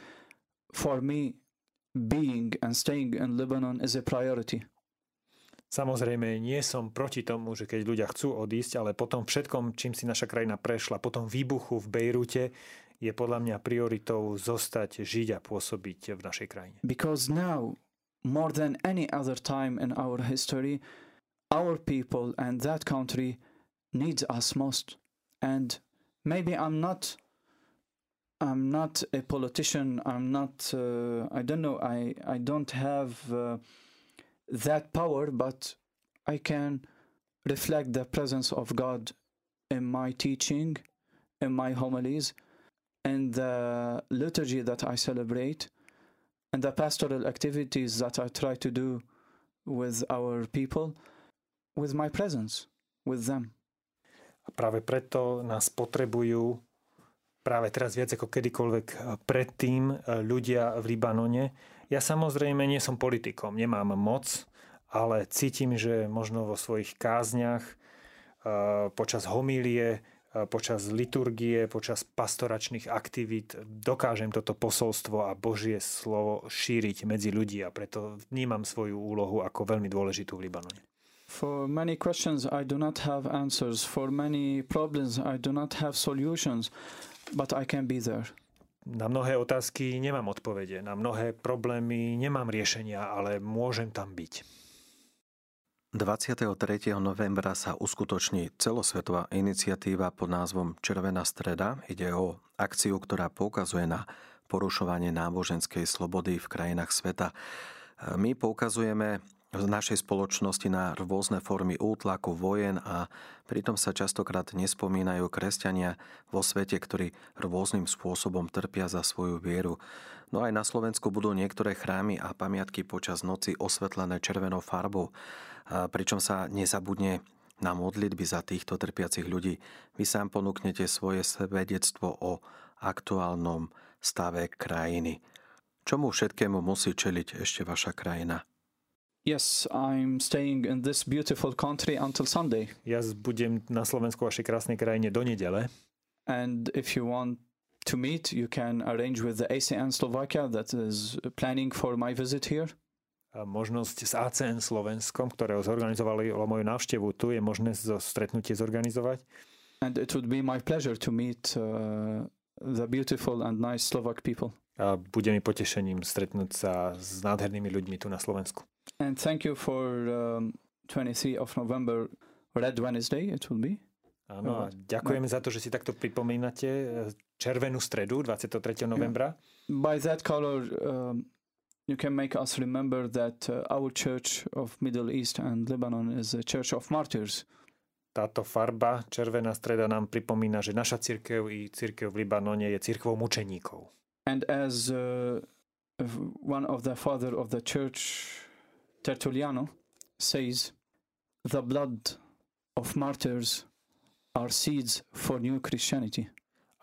for me, being and staying in Lebanon is a priority. Samozrejme, nie som proti tomu, že keď ľudia chcú odísť, ale potom všetkom, čím si naša krajina prešla, potom výbuchu v Bejrute, je podľa mňa prioritou zostať, žiť a pôsobiť v našej krajine. Because now, more than any other time in our history, our people and that country needs us most. And maybe I'm not I'm not a politician. I'm not. Uh, I don't know. I I don't have uh, that power, but I can reflect the presence of God in my teaching, in my homilies, in the liturgy that I celebrate, and the pastoral activities that I try to do with our people, with my presence, with them. A práve preto nás potrebujú práve teraz viac ako kedykoľvek eh, predtým eh, ľudia v Libanone, ja samozrejme nie som politikom, nemám moc, ale cítim, že možno vo svojich kázniach, eh, počas homílie, eh, počas liturgie, počas pastoračných aktivít dokážem toto posolstvo a Božie slovo šíriť medzi ľudí a preto vnímam svoju úlohu ako veľmi dôležitú v Libanone. For many questions I do not have answers. For many problems I do not have solutions, but I can be there. Na mnohé otázky nemám odpovede, na mnohé problémy nemám riešenia, ale môžem tam byť. 23. novembra sa uskutoční celosvetová iniciatíva pod názvom Červená streda. Ide o akciu, ktorá poukazuje na porušovanie náboženskej slobody v krajinách sveta. My poukazujeme v našej spoločnosti na rôzne formy útlaku, vojen a pritom sa častokrát nespomínajú kresťania vo svete, ktorí rôznym spôsobom trpia za svoju vieru. No aj na Slovensku budú niektoré chrámy a pamiatky počas noci osvetlené červenou farbou, pričom sa nezabudne na modlitby za týchto trpiacich ľudí. Vy sám ponúknete svoje svedectvo o aktuálnom stave krajiny. Čomu všetkému musí čeliť ešte vaša krajina? Yes, I'm staying in this beautiful country until Sunday. Ja budem na Slovensku vašej krásnej krajine do nedele. And if you want to meet, you can arrange with the ACN Slovakia that is planning for my visit here. A možnosť s ACN Slovenskom, ktoré zorganizovali moju návštevu tu, je možné zo stretnutie zorganizovať. And it would be my pleasure to meet uh, the beautiful and nice Slovak people. A bude mi potešením stretnúť sa s nádhernými ľuďmi tu na Slovensku. And thank you for um, 23 of November, Red Wednesday it will be. Áno, a ďakujeme za to, že si takto pripomínate eh, červenú stredu 23. novembra. By that color um, you can make us remember that uh, our church of Middle East and Lebanon is a church of martyrs. Táto farba, červená streda nám pripomína, že naša cirkev i cirkev v Libanone je cirkvou mučeníkov. And as uh, one of the father of the church Tertulliano says, the blood of martyrs are seeds for new Christianity.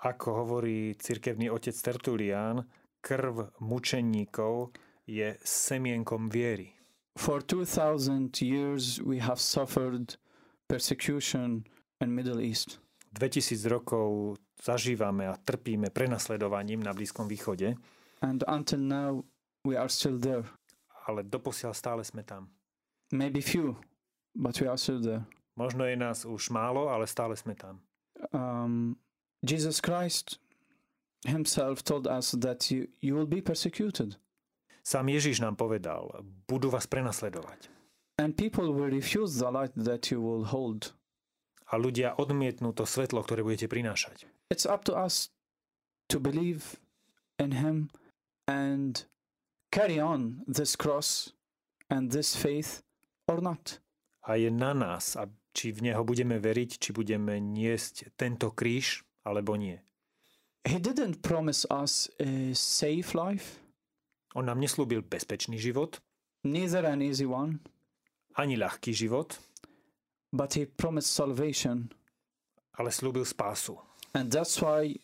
Ako hovorí cirkevný otec Tertulian, krv mučeníkov je semienkom viery. For 2000 years we have suffered persecution in Middle East. 2000 rokov zažívame a trpíme prenasledovaním na Blízkom východe. And until now we are still there ale doposiaľ stále sme tam. Maybe few, but we are still there. Možno je nás už málo, ale stále sme tam. Um, Jesus Christ himself told us that you, you will be persecuted. Sám Ježiš nám povedal, budú vás prenasledovať. And people will refuse the light that you will hold. A ľudia odmietnú to svetlo, ktoré budete prinášať. It's up to us to believe in him and carry on this cross and this faith or not. A je na nás, a či v neho budeme veriť, či budeme niesť tento kríž, alebo nie. He didn't promise us a safe life. On nám neslúbil bezpečný život. Neither an easy one. Ani ľahký život. But he promised salvation. Ale slúbil spásu. And that's why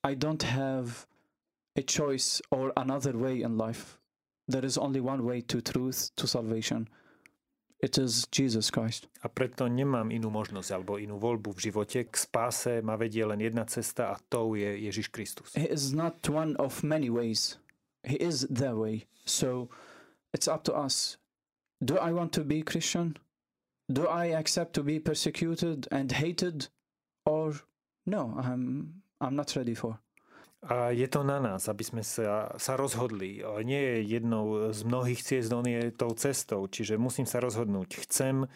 I don't have a choice or another way in life. There is only one way to truth, to salvation. It is Jesus Christ. A preto nemám inú možnosť alebo inú voľbu v živote. K spáse ma vedie len jedna cesta a to je Ježiš Kristus. He is not one of many ways. He is the way. So it's up to us. Do I want to be Christian? Do I accept to be persecuted and hated? Or no, I'm I'm not ready for. A je to na nás, aby sme sa, sa rozhodli. Nie je jednou z mnohých ciest, on je tou cestou. Čiže musím sa rozhodnúť. Chcem e,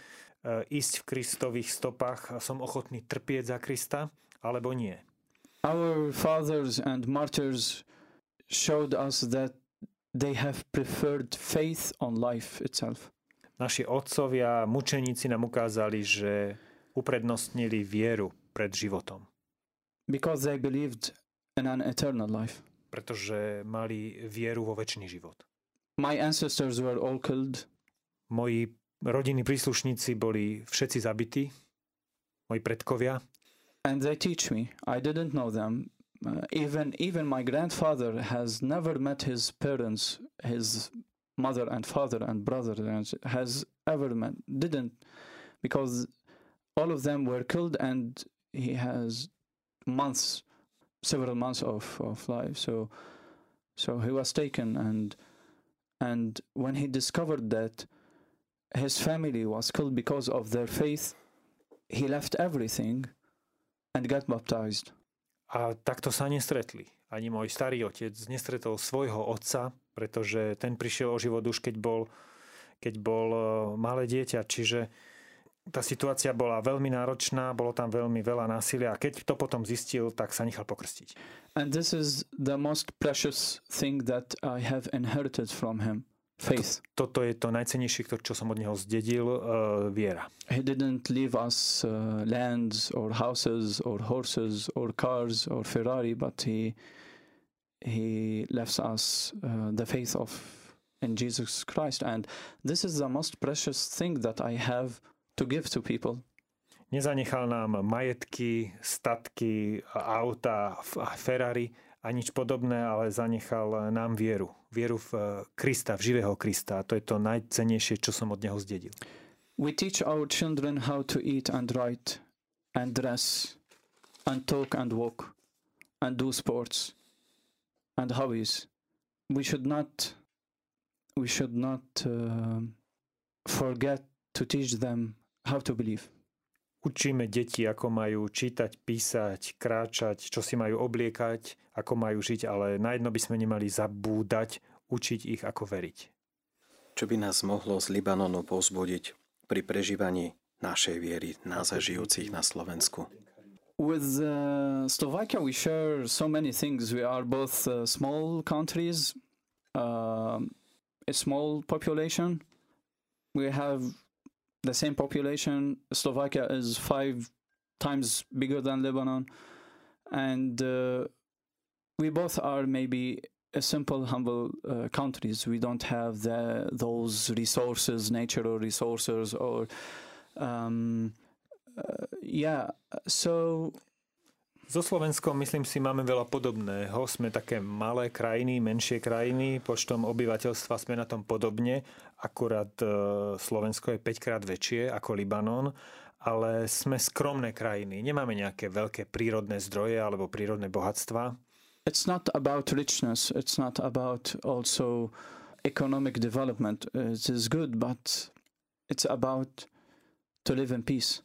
ísť v Kristových stopách a som ochotný trpieť za Krista, alebo nie. Our fathers and martyrs showed us that they have preferred faith on life itself. Naši otcovia, mučeníci nám ukázali, že uprednostnili vieru pred životom. Because they believed in an eternal life. Pretože mali vieru vo väčší život. My ancestors were all killed. Moji rodinní príslušníci boli všetci zabití. Moji predkovia. And they teach me. I didn't know them. Uh, even even my grandfather has never met his parents, his mother and father and brother and has ever met didn't because all of them were killed and he has months several months of, of life. So so he was taken and and when he discovered that his family was killed because of their faith, he left everything and got baptized. A takto sa nestretli. Ani môj starý otec nestretol svojho otca, pretože ten prišiel o život už keď bol, keď bol malé dieťa. Čiže tá situácia bola veľmi náročná, bolo tam veľmi veľa násilia a keď to potom zistil, tak sa nechal pokrstiť. And this is the most precious thing that I have inherited from him. faith. To, toto je to najcenejšie, kto- čo som od neho zdedil, uh, viera. He didn't leave us uh, lands or houses or horses or cars or Ferrari, but he he left us uh, the faith of in Jesus Christ, and this is the most precious thing that I have to give to people. Nezanechal nám majetky, statky, auta, Ferrari a nič podobné, ale zanechal nám vieru. Vieru v eh, Krista, v živého Krista. A to je to najcennejšie, čo som od neho zdedil. We teach our children how to eat and write and dress and talk and walk and do sports and hobbies. We should not we should not uh, forget to teach them how to believe. Učíme deti, ako majú čítať, písať, kráčať, čo si majú obliekať, ako majú žiť, ale na jedno by sme nemali zabúdať, učiť ich, ako veriť. Čo by nás mohlo z Libanonu povzbudiť pri prežívaní našej viery, nás žijúcich na Slovensku? With uh, Slovakia, we share so many things. We are both uh, small countries, um a small population. We have the same population. Slovakia is five times bigger than Lebanon, and uh, we both are maybe a simple, humble uh, countries. We don't have the those resources, natural resources, or um, uh, yeah. So So Slovenskom, myslím si, máme veľa podobného. Sme také malé krajiny, menšie krajiny, počtom obyvateľstva sme na tom podobne. Akurát e, Slovensko je 5 krát väčšie ako Libanon, ale sme skromné krajiny. Nemáme nejaké veľké prírodné zdroje alebo prírodné bohatstva. it's not about richness. It's not about also economic development. It is good, but it's about to live in peace.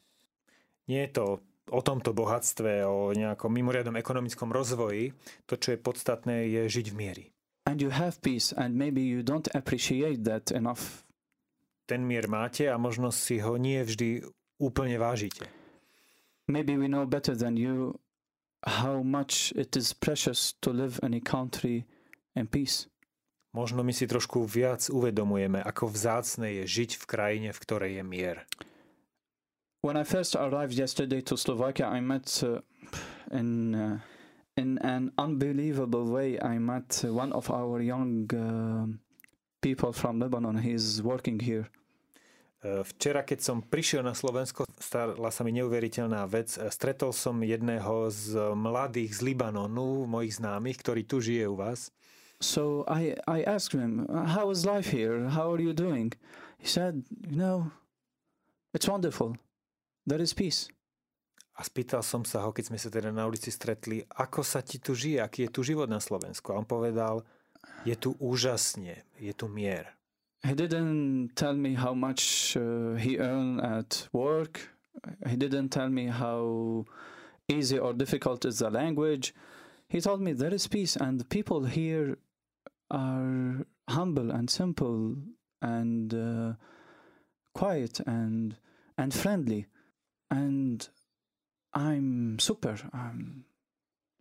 Nie je to o tomto bohatstve, o nejakom mimoriadnom ekonomickom rozvoji. To, čo je podstatné, je žiť v miery. And you have peace, and maybe you don't appreciate that enough. Ten mier máte a možno si ho nie vždy úplne vážite. Maybe we know better than you how much it is precious to live in a country in peace. Možno my si trošku viac uvedomujeme, ako vzácne je žiť v krajine, v ktorej je mier. When I first arrived yesterday to Slovakia, I met uh, in uh, in an unbelievable way. I met one of our young uh, people from Lebanon. He's working here. Včera, keď som prišiel na Slovensko, stala sa mi neuveriteľná vec. Stretol som jedného z mladých z Libanonu, mojich známych, ktorý tu žije u vás. So I I asked him, "How is life here? How are you doing?" He said, "You know, it's wonderful. There is peace." A spýtal som sa ho, keď sme sa teda na ulici stretli, ako sa ti tu žije, aký je tu život na Slovensku. A on povedal, je tu úžasne, je tu mier. He didn't tell me how much uh, he earned at work. He didn't tell me how easy or difficult is the language. He told me there is peace and the people here are humble and simple and uh, quiet and and friendly and I'm super. I'm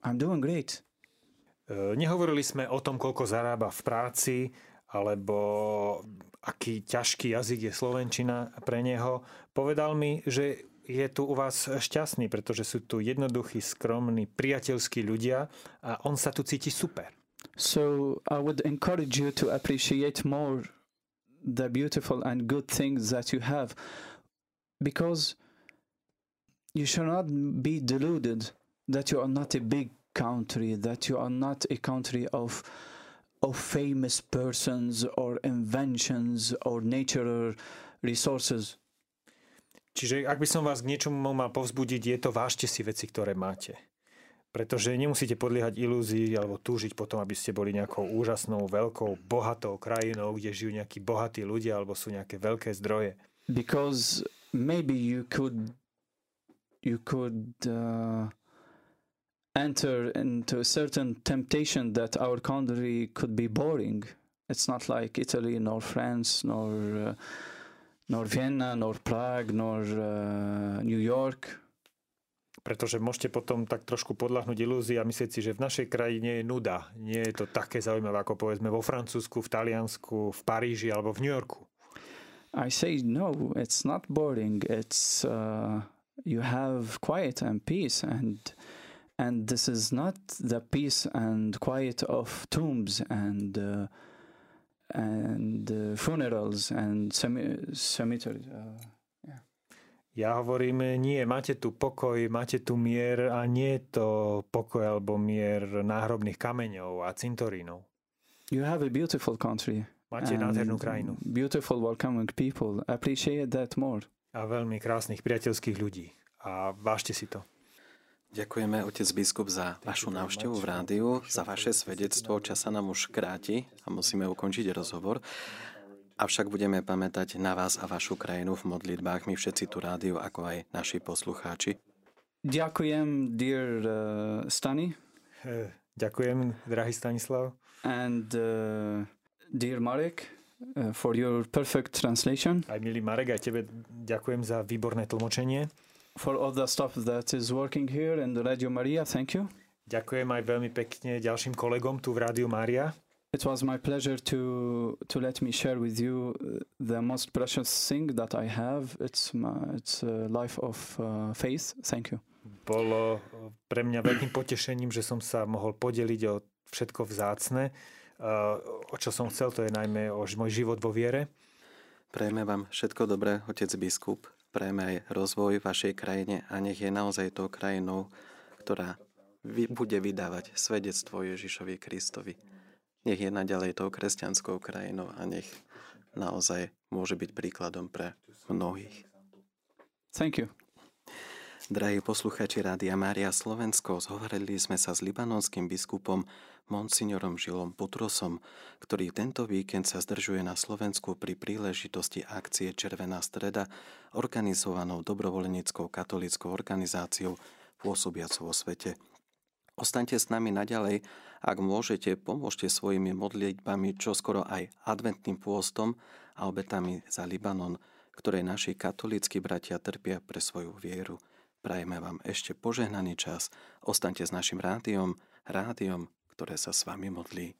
I'm doing great. E, Nehovorili sme o tom, koľko zarába v práci, alebo aký ťažký jazyk je Slovenčina pre neho. Povedal mi, že je tu u vás šťastný, pretože sú tu jednoduchí, skromní, priateľskí ľudia a on sa tu cíti super. So I would encourage you to appreciate more the beautiful and good things that you have because you should not be deluded that you are not a big country, that you are not a country of of famous persons or inventions or natural resources. Čiže ak by som vás k niečomu mal povzbudiť, je to vážte si veci, ktoré máte. Pretože nemusíte podliehať ilúzii alebo túžiť potom, aby ste boli nejakou úžasnou, veľkou, bohatou krajinou, kde žijú nejakí bohatí ľudia alebo sú nejaké veľké zdroje. because maybe you could you could uh, enter into a certain temptation that our country could be boring. It's not like Italy, nor France, nor uh, nor Vienna, nor Prague, nor uh, New York. pretože môžete potom tak trošku podľahnúť ilúzii a myslieť si, že v našej krajine je nuda. Nie je to také zaujímavé, ako povedzme vo Francúzsku, v Taliansku, v Paríži alebo v New Yorku. I say no, it's not boring. It's uh, you have quiet and peace, and and this is not the peace and quiet of tombs and uh, and uh, funerals and cemeteries. Uh, ja hovorím, nie, máte tu pokoj, máte tu mier a nie je to pokoj alebo mier náhrobných kameňov a cintorínov. You have a beautiful country. Máte nádhernú krajinu. Beautiful welcoming people. Appreciate that more. A veľmi krásnych priateľských ľudí. A vážte si to. Ďakujeme, otec biskup, za vašu návštevu v rádiu, za vaše svedectvo. Čas sa nám už kráti a musíme ukončiť rozhovor. Avšak budeme pamätať na vás a vašu krajinu v modlitbách, my všetci tu rádiu, ako aj naši poslucháči. Ďakujem, dear uh, Stani. Ďakujem, drahý Stanislav. And uh, dear Marek, for your perfect translation. Aj milý Marek, aj tebe ďakujem za výborné tlmočenie. For all the stuff that is working here in Radio Maria, thank you. Ďakujem aj veľmi pekne ďalším kolegom tu v Rádiu Mária. It was my pleasure to to let me share with you uh, the most precious thing that I have. It's my it's a life of uh, faith. Thank you. Bolo pre mňa veľkým potešením, že som sa mohol podeliť o všetko vzácne o čo som chcel, to je najmä o môj život vo viere. Prejme vám všetko dobré, otec biskup. Prejme aj rozvoj vašej krajine a nech je naozaj tou krajinou, ktorá bude vydávať svedectvo Ježišovi Kristovi. Nech je naďalej tou kresťanskou krajinou a nech naozaj môže byť príkladom pre mnohých. Thank you. Drahí posluchači Rádia Mária Slovensko, zhovorili sme sa s libanonským biskupom monsignorom Žilom Putrosom, ktorý tento víkend sa zdržuje na Slovensku pri príležitosti akcie Červená streda, organizovanou dobrovoľníckou katolickou organizáciou pôsobiacou vo svete. Ostaňte s nami naďalej, ak môžete, pomôžte svojimi modlitbami, čoskoro aj adventným pôstom a obetami za Libanon, ktoré naši katolícky bratia trpia pre svoju vieru. Prajeme vám ešte požehnaný čas. Ostaňte s našim rádiom, rádiom, ktoré sa s vami modlí.